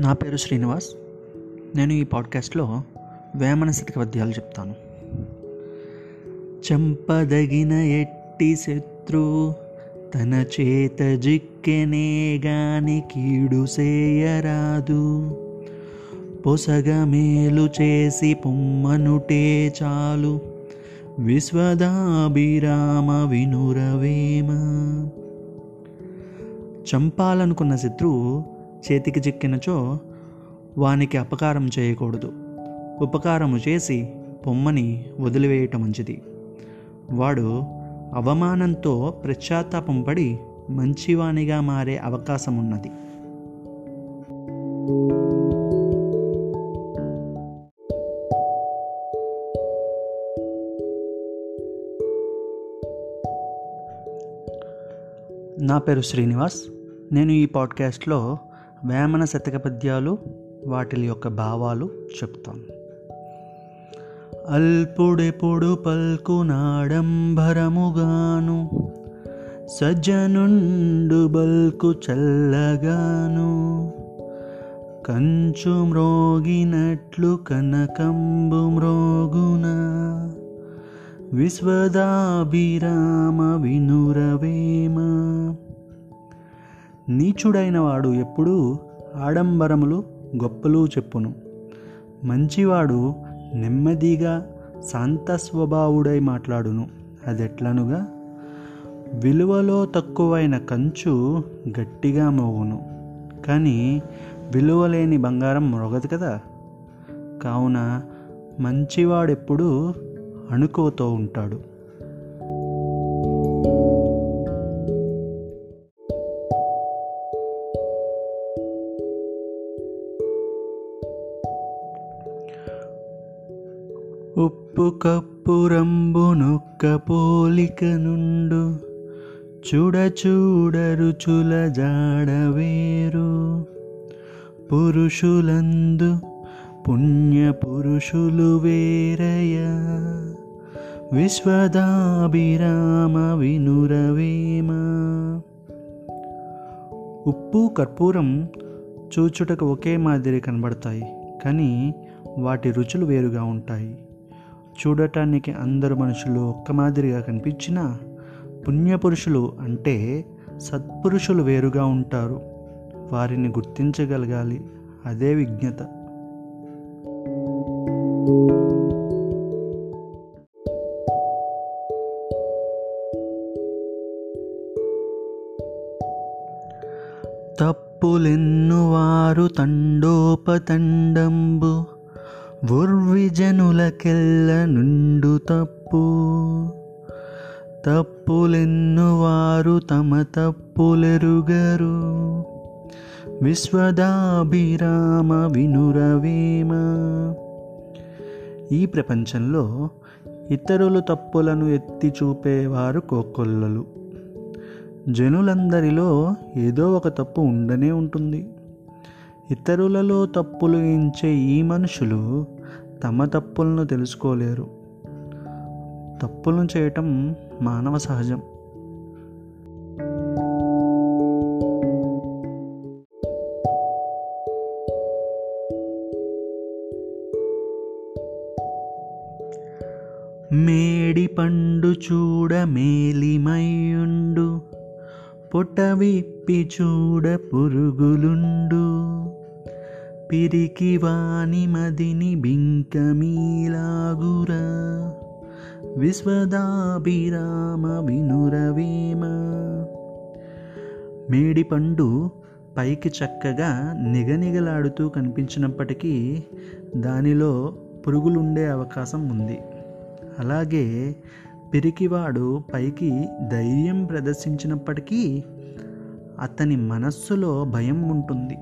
నా పేరు శ్రీనివాస్. నేను ఈ పాడ్కాస్ట్లో వేమన శతక పద్యాలు చెప్తాను. చంపదగిన ఎట్టి శత్రు తన చేత జిక్కెనే గాని కీడు చేయరాదు. పొసగ మేలు చేసి పొమ్మనుటే చాలు. విశ్వదాభిరామ వినురవేమ. చంపాలనుకున్న శత్రువు చేతికి చిక్కినచో వానికి అపకారం చేయకూడదు. ఉపకారము చేసి పొమ్మని వదిలివేయటం మంచిది. వాడు అవమానంతో పశ్చాత్తాపం పడి మంచివానిగా మారే అవకాశం ఉన్నది నా పేరు శ్రీనివాస్. నేను ఈ పాడ్కాస్ట్లో వేమన శతక పద్యాలు వాటి యొక్క భావాలు చెప్తాను అల్పుడెప్పుడు పల్కునాడంబరముగాను సజ్జనుండు బల్కు చల్లగాను కంచు మ్రోగినట్లు కనకంబు మ్రోగున విశ్వదాభిరామ వినురవేమ నీచుడైన వాడు ఎప్పుడూ ఆడంబరములు గొప్పలు చెప్పును. మంచివాడు నెమ్మదిగా శాంత స్వభావుడై మాట్లాడును. అదెట్లనుగా? విలువలో తక్కువైన కంచు గట్టిగా మోగును. కానీ విలువలేని బంగారం మొరగదు కదా? కావున మంచివాడెప్పుడు అణుకోతో ఉంటాడు. ఉప్పు కప్పు రంబునొక్క పోలిక నుండు చూడ చూడ రుచుల జాడవేరు పురుషులందు పుణ్య పురుషులు వేరయ. విశ్వదాభిరామ వినురవేమ. ఉప్పు కర్పూరం చూచుటకు ఒకే మాదిరి కనబడతాయి కానీ వాటి రుచులు వేరుగా ఉంటాయి. చూడటానికి అందరు మనుషులు ఒక్క మాదిరిగా కనిపించినా పుణ్యపురుషులు అంటే సత్పురుషులు వేరుగా ఉంటారు. వారిని గుర్తించగలగాలి. అదే విజ్ఞత. తప్పులెన్నువారు తండోపతండంబు ఉర్విజనులకెల్ల నుండు తప్పు. తప్పులెన్నువారు తమ తప్పులెరుగరు. విశ్వదాభిరామ వినురవేమ. ఈ ప్రపంచంలో ఇతరులు తప్పులను ఎత్తి చూపేవారు కోకొల్లలు. జనులందరిలో ఏదో ఒక తప్పు ఉండనే ఉంటుంది. ఇతరులలో తప్పులు ఎంచే ఈ మనుషులు తమ తప్పులను తెలుసుకోలేరు. తప్పులను చేయటం మానవ సహజం. మేడి పండు చూడ మేలిమయుండు పొట విప్పి చూడ పురుగులుండు. పిరికి వాణి మదిని బింకమీలాగురా. విశ్వదాభిరామ వినురవేమ. మేడి పండు పైకి చక్కగా నిగనిగలాడుతూ కనిపించినప్పటికీ దానిలో పురుగులుండే అవకాశం ఉంది. అలాగే పిరికివాడు పైకి ధైర్యం ప్రదర్శించినప్పటికీ అతని మనస్సులో భయం ఉంటుంది.